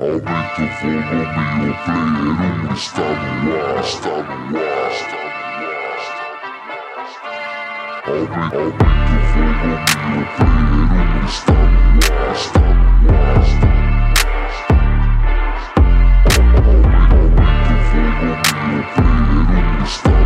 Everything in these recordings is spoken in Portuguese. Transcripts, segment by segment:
Aumenta o volume, o player um 1 está no ar, está no ar, está no ar. Aumenta, aumenta o volume, o player 1 está no ar, está no ar, está no ar. queridos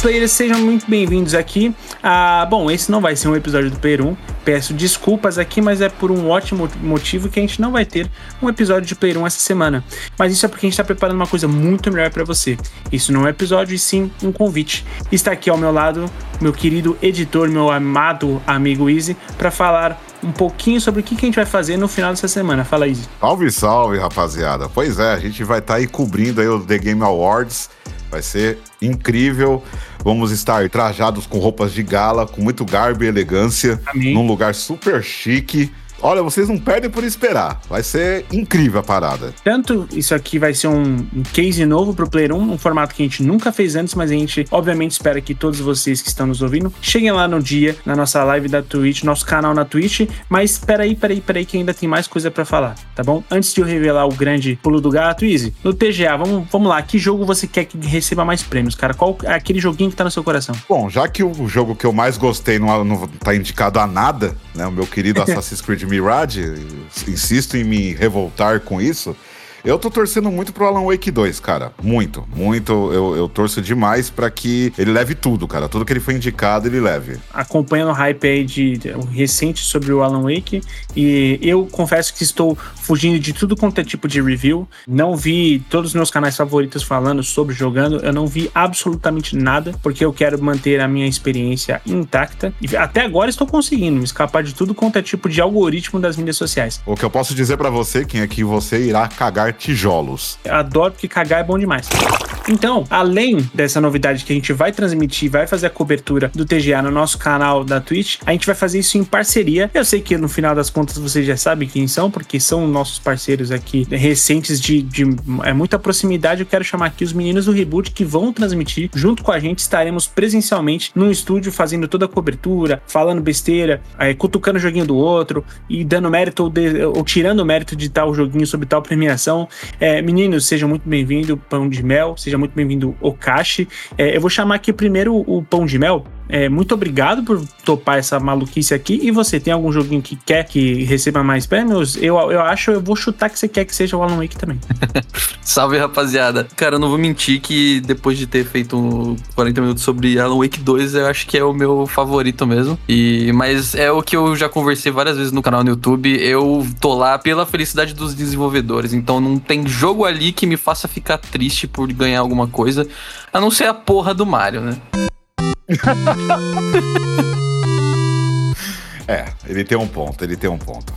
players, sejam muito bem-vindos aqui. Ah, bom, esse não vai ser um episódio do 1. Peço desculpas aqui, mas é por um ótimo motivo que a gente não vai ter um episódio de 1 essa semana. Mas isso é porque a gente está preparando uma coisa muito melhor para você. Isso não é um episódio, e sim um convite. Está aqui ao meu lado meu querido editor, meu amado amigo Easy, para falar um pouquinho sobre o que, a gente vai fazer no final dessa semana. Fala, Easy. Salve, salve, rapaziada. Pois é, a gente vai estar tá aí cobrindo aí o The Game Awards Vai ser incrível. Vamos estar trajados com roupas de gala, com muito garbo e elegância, Amém. num lugar super chique. Olha, vocês não perdem por esperar. Vai ser incrível a parada. Tanto isso aqui vai ser um, um case novo pro Player 1, um formato que a gente nunca fez antes, mas a gente obviamente espera que todos vocês que estão nos ouvindo cheguem lá no dia, na nossa live da Twitch, nosso canal na Twitch. Mas peraí, peraí, peraí, que ainda tem mais coisa para falar, tá bom? Antes de eu revelar o grande pulo do gato, Easy, no TGA, vamos, vamos lá. Que jogo você quer que receba mais prêmios, cara? Qual é aquele joguinho que tá no seu coração? Bom, já que o jogo que eu mais gostei não, não tá indicado a nada, né? O meu querido Assassin's Creed Mirage, insisto em me revoltar com isso. Eu tô torcendo muito pro Alan Wake 2, cara. Muito, muito. Eu, eu torço demais para que ele leve tudo, cara. Tudo que ele foi indicado, ele leve. Acompanhando o hype aí de, de, recente sobre o Alan Wake. E eu confesso que estou fugindo de tudo quanto é tipo de review. Não vi todos os meus canais favoritos falando sobre jogando. Eu não vi absolutamente nada, porque eu quero manter a minha experiência intacta. E até agora estou conseguindo me escapar de tudo quanto é tipo de algoritmo das mídias sociais. O que eu posso dizer para você, quem é que você irá cagar tijolos. Eu adoro porque cagar é bom demais. Então, além dessa novidade que a gente vai transmitir, vai fazer a cobertura do TGA no nosso canal da Twitch, a gente vai fazer isso em parceria. Eu sei que no final das contas vocês já sabem quem são, porque são nossos parceiros aqui recentes de, de é, muita proximidade. Eu quero chamar aqui os meninos do Reboot que vão transmitir junto com a gente. Estaremos presencialmente no estúdio fazendo toda a cobertura, falando besteira, é, cutucando o joguinho do outro e dando mérito ou, de, ou tirando o mérito de tal joguinho sobre tal premiação. É, meninos, sejam muito bem-vindos, Pão de Mel, muito bem-vindo, Okashi. É, eu vou chamar aqui primeiro o Pão de Mel, é, muito obrigado por topar essa maluquice aqui. E você tem algum joguinho que quer que receba mais prêmios? Eu, eu acho, eu vou chutar que você quer que seja o Alan Wake também. Salve, rapaziada. Cara, eu não vou mentir que depois de ter feito 40 minutos sobre Alan Wake 2, eu acho que é o meu favorito mesmo. E, mas é o que eu já conversei várias vezes no canal no YouTube. Eu tô lá pela felicidade dos desenvolvedores. Então não tem jogo ali que me faça ficar triste por ganhar alguma coisa. A não ser a porra do Mario, né? É, ele tem um ponto, ele tem um ponto.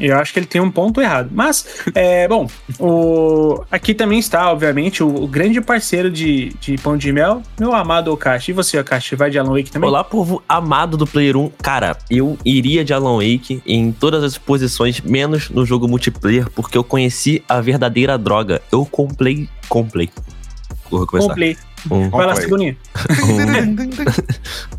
Eu acho que ele tem um ponto errado. Mas, é, bom, o, aqui também está, obviamente, o, o, grande parceiro de, de Pão de Mel, meu amado Okashi. E você, Okashi, vai de Alan Wake também? Olá, povo amado do Player 1. Cara, eu iria de Alan Wake em todas as posições, menos no jogo multiplayer, porque eu conheci a verdadeira droga. Eu comprei. Comprei. Vou. Comprei. Um, Vai lá,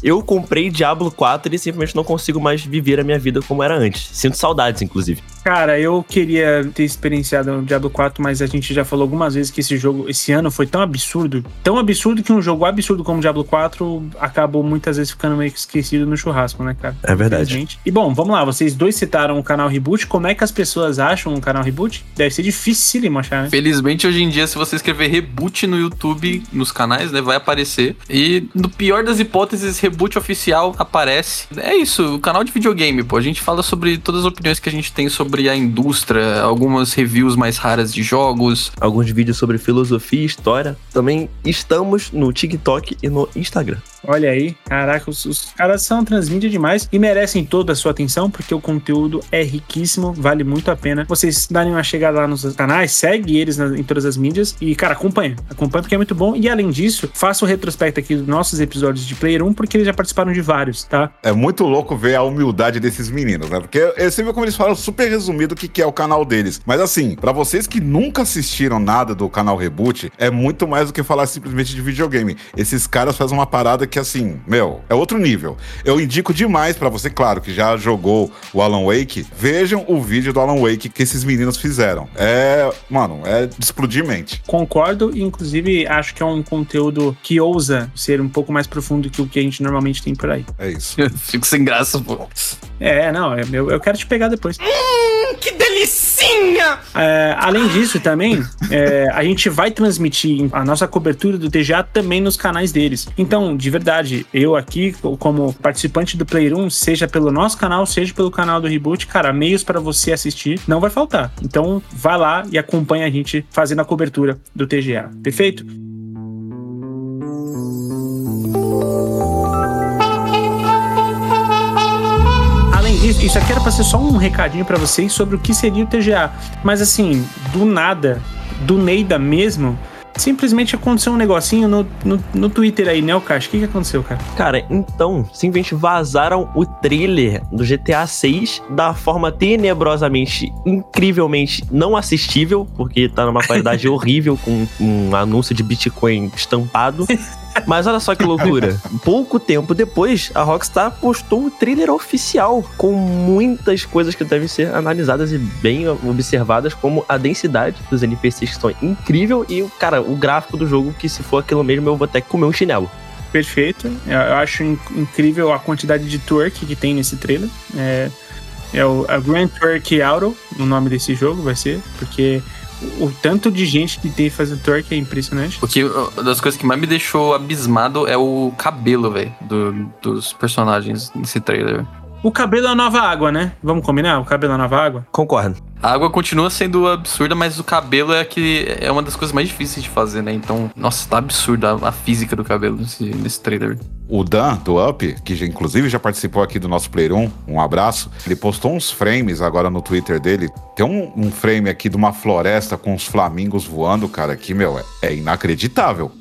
eu comprei Diablo 4 e simplesmente não consigo mais viver a minha vida como era antes. Sinto saudades, inclusive. Cara, eu queria ter experienciado o Diablo 4, mas a gente já falou algumas vezes que esse jogo, esse ano, foi tão absurdo. Tão absurdo que um jogo absurdo como Diablo 4 acabou muitas vezes ficando meio que esquecido no churrasco, né, cara? É verdade. E bom, vamos lá. Vocês dois citaram o canal Reboot. Como é que as pessoas acham o canal Reboot? Deve ser difícil achar, né? Felizmente, hoje em dia, se você escrever Reboot no YouTube, nos canais canais, né? Vai aparecer. E no pior das hipóteses, reboot oficial aparece. É isso, o canal de videogame, pô. A gente fala sobre todas as opiniões que a gente tem sobre a indústria, algumas reviews mais raras de jogos. Alguns vídeos sobre filosofia e história. Também estamos no TikTok e no Instagram. Olha aí, caraca, os, os, caras são transmídia demais e merecem toda a sua atenção porque o conteúdo é riquíssimo, vale muito a pena. Vocês darem uma chegada lá nos canais, segue eles na, em todas as mídias e, cara, acompanha. Acompanha porque é muito bom. E além disso, faça o retrospecto aqui dos nossos episódios de Player 1 porque eles já participaram de vários, tá? É muito louco ver a humildade desses meninos, né? Porque você viu como eles falam super resumido o que, que é o canal deles. Mas assim, para vocês que nunca assistiram nada do canal Reboot, é muito mais do que falar simplesmente de videogame. Esses caras fazem uma parada que assim, meu, é outro nível. Eu indico demais pra você, claro, que já jogou o Alan Wake, vejam o vídeo do Alan Wake que esses meninos fizeram. É, mano, é de explodir mente. Concordo e, inclusive, acho que é um conteúdo que ousa ser um pouco mais profundo que o que a gente normalmente tem por aí. É isso. Eu fico sem graça, pô. É, não, é- eu, eu quero te pegar depois. Delicinha! É, além disso, também, é, a gente vai transmitir a nossa cobertura do TGA também nos canais deles. Então, de verdade, eu aqui, como participante do Player 1, seja pelo nosso canal, seja pelo canal do Reboot, cara, meios para você assistir não vai faltar. Então, vai lá e acompanha a gente fazendo a cobertura do TGA. Perfeito? Isso aqui era pra ser só um recadinho pra vocês sobre o que seria o TGA. Mas assim, do nada, do Neida mesmo, simplesmente aconteceu um negocinho no, no, no Twitter aí, né, o Cash? O que, que aconteceu, cara? Cara, então, simplesmente vazaram o trailer do GTA 6 da forma tenebrosamente, incrivelmente não assistível, porque tá numa qualidade horrível com um anúncio de Bitcoin estampado. Mas olha só que loucura. Pouco tempo depois, a Rockstar postou o trailer oficial com muitas coisas que devem ser analisadas e bem observadas, como a densidade dos NPCs que estão incrível e, cara, o gráfico do jogo que se for aquilo mesmo eu vou até comer um chinelo. Perfeito. Eu, acho in- incrível a quantidade de twerk que tem nesse trailer. É, é o a Grand Twerk Auto, o nome desse jogo vai ser, porque o, o tanto de gente que tem fazendo twerk é impressionante. O que, uma das coisas que mais me deixou abismado é o cabelo, velho, do- dos personagens nesse trailer. O cabelo é a nova água, né? Vamos combinar? O cabelo é a nova água? Concordo. A água continua sendo absurda, mas o cabelo é que é uma das coisas mais difíceis de fazer, né? Então, nossa, tá absurda a, física do cabelo nesse, nesse trailer. O Dan, do Up, que já- inclusive já participou aqui do nosso Player 1, um abraço. Ele postou uns frames agora no Twitter dele. Tem um, um frame aqui de uma floresta com os flamingos voando, cara, que, meu, é, é inacreditável.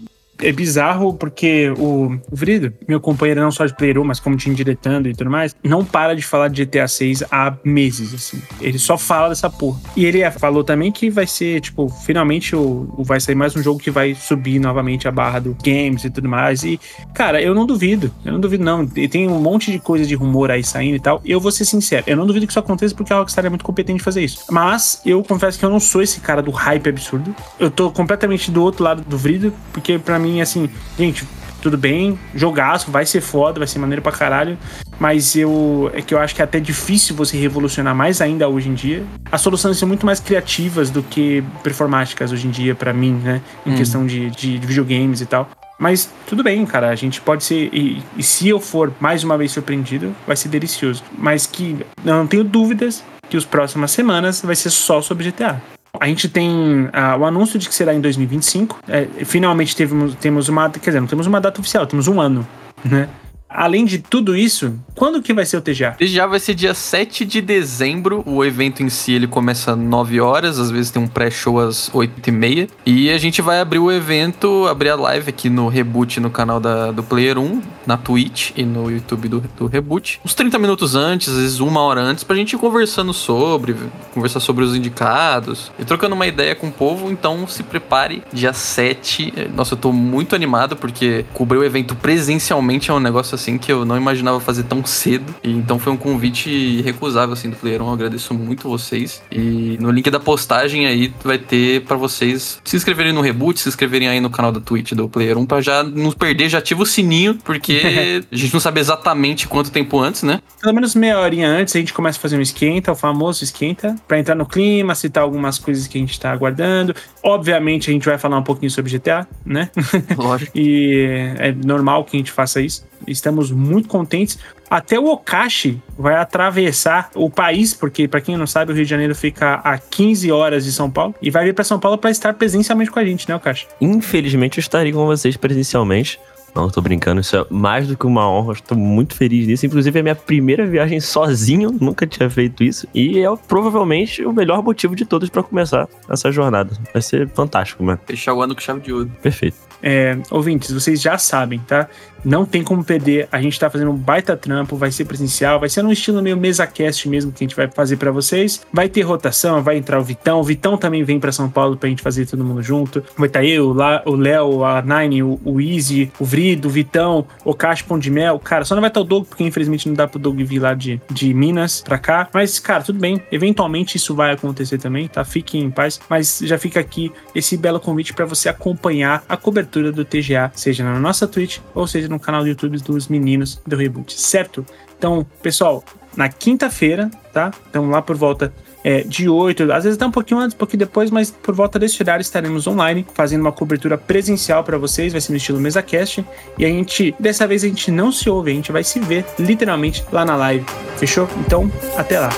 É bizarro porque o, Vrido, meu companheiro não só de Player 1, mas como time diretando e tudo mais, não para de falar de GTA 6 há meses, assim. Ele só fala dessa porra. E ele é- falou também que vai ser, tipo, finalmente o, o- vai sair mais um jogo que vai subir novamente a barra do games e tudo mais. E, cara, eu não duvido. Eu não duvido, não. E tem um monte de coisa de rumor aí saindo e tal. Eu vou ser sincero, eu não duvido que isso aconteça porque a Rockstar é muito competente em fazer isso. Mas eu confesso que eu não sou esse cara do hype absurdo. Eu tô completamente do outro lado do Vrido, porque pra mim, assim, gente, tudo bem, jogaço, vai ser foda, vai ser maneiro pra caralho, mas eu é que eu acho que é até difícil você revolucionar mais ainda hoje em dia. As soluções são muito mais criativas do que performáticas hoje em dia pra mim, né, em questão de, de videogames e tal. Mas tudo bem, cara, a gente pode ser. E, e se eu for mais uma vez surpreendido, vai ser delicioso. Mas que eu não tenho dúvidas que as próximas semanas vai ser só sobre GTA. A gente tem ah, o anúncio de que será em 2025. É, finalmente temos, temos uma. Quer dizer, não temos uma data oficial, temos um ano, né? Além de tudo isso, quando que vai ser o TGA? Já vai ser dia 7 de dezembro. O evento em si ele começa às 9 horas, às vezes tem um pré-show às 8 e meia. E a gente vai abrir o evento, abrir a live aqui no Reboot no canal da, do Player 1, na Twitch e no YouTube do, do Reboot. Uns 30 minutos antes, às vezes uma hora antes, pra gente ir conversando sobre, conversar sobre os indicados e trocando uma ideia com o povo. Então se prepare, dia 7. Nossa, eu tô muito animado porque cobrir o evento presencialmente é um negócio assim que eu não imaginava fazer tão cedo. E então foi um convite irrecusável assim do Player 1. Eu agradeço muito vocês. E no link da postagem aí vai ter pra vocês se inscreverem no Reboot, se inscreverem aí no canal da Twitch do Player 1 pra já não perder, já ativa o sininho, porque a gente não sabe exatamente quanto tempo antes, né? Pelo menos meia horinha antes a gente começa a fazer um esquenta, o famoso esquenta, pra entrar no clima, citar algumas coisas que a gente tá aguardando. Obviamente a gente vai falar um pouquinho sobre GTA, né? Lógico. E é normal que a gente faça isso. Estamos muito contentes. Até o Okashi vai atravessar o país, porque, para quem não sabe, o Rio de Janeiro fica a 15 horas de São Paulo e vai vir para São Paulo para estar presencialmente com a gente, né, Okashi? Infelizmente eu estarei com vocês presencialmente. Não, tô brincando, isso é mais do que uma honra, estou muito feliz nisso. Inclusive, é a minha primeira viagem sozinho, nunca tinha feito isso. E é provavelmente o melhor motivo de todos pra começar essa jornada. Vai ser fantástico, mano. Fechar o ano com chave de ouro. Perfeito. é, ouvintes, vocês já sabem, tá? Não tem como perder. A gente tá fazendo um baita trampo, vai ser presencial, vai ser num estilo meio mesa cast mesmo que a gente vai fazer para vocês. Vai ter rotação, vai entrar o Vitão. O Vitão também vem para São Paulo pra gente fazer todo mundo junto. Vai estar tá eu, o Léo, a Nine, o, o Easy, o Vrido, o Vitão, o Cacho Pão de Mel. Cara, só não vai estar o Doug, porque infelizmente não dá pro Doug vir lá de, de Minas pra cá. Mas, cara, tudo bem. Eventualmente isso vai acontecer também, tá? Fiquem em paz. Mas já fica aqui esse belo convite para você acompanhar a cobertura do TGA, seja na nossa Twitch ou seja no canal do YouTube dos meninos do Reboot, certo? Então, pessoal, na quinta-feira, tá? Então lá por volta é, de 8, às vezes até um pouquinho antes, um pouquinho depois, mas por volta desse horário estaremos online, fazendo uma cobertura presencial para vocês, vai ser no estilo MesaCast, e a gente, dessa vez a gente não se ouve, a gente vai se ver literalmente lá na live, fechou? Então, até lá.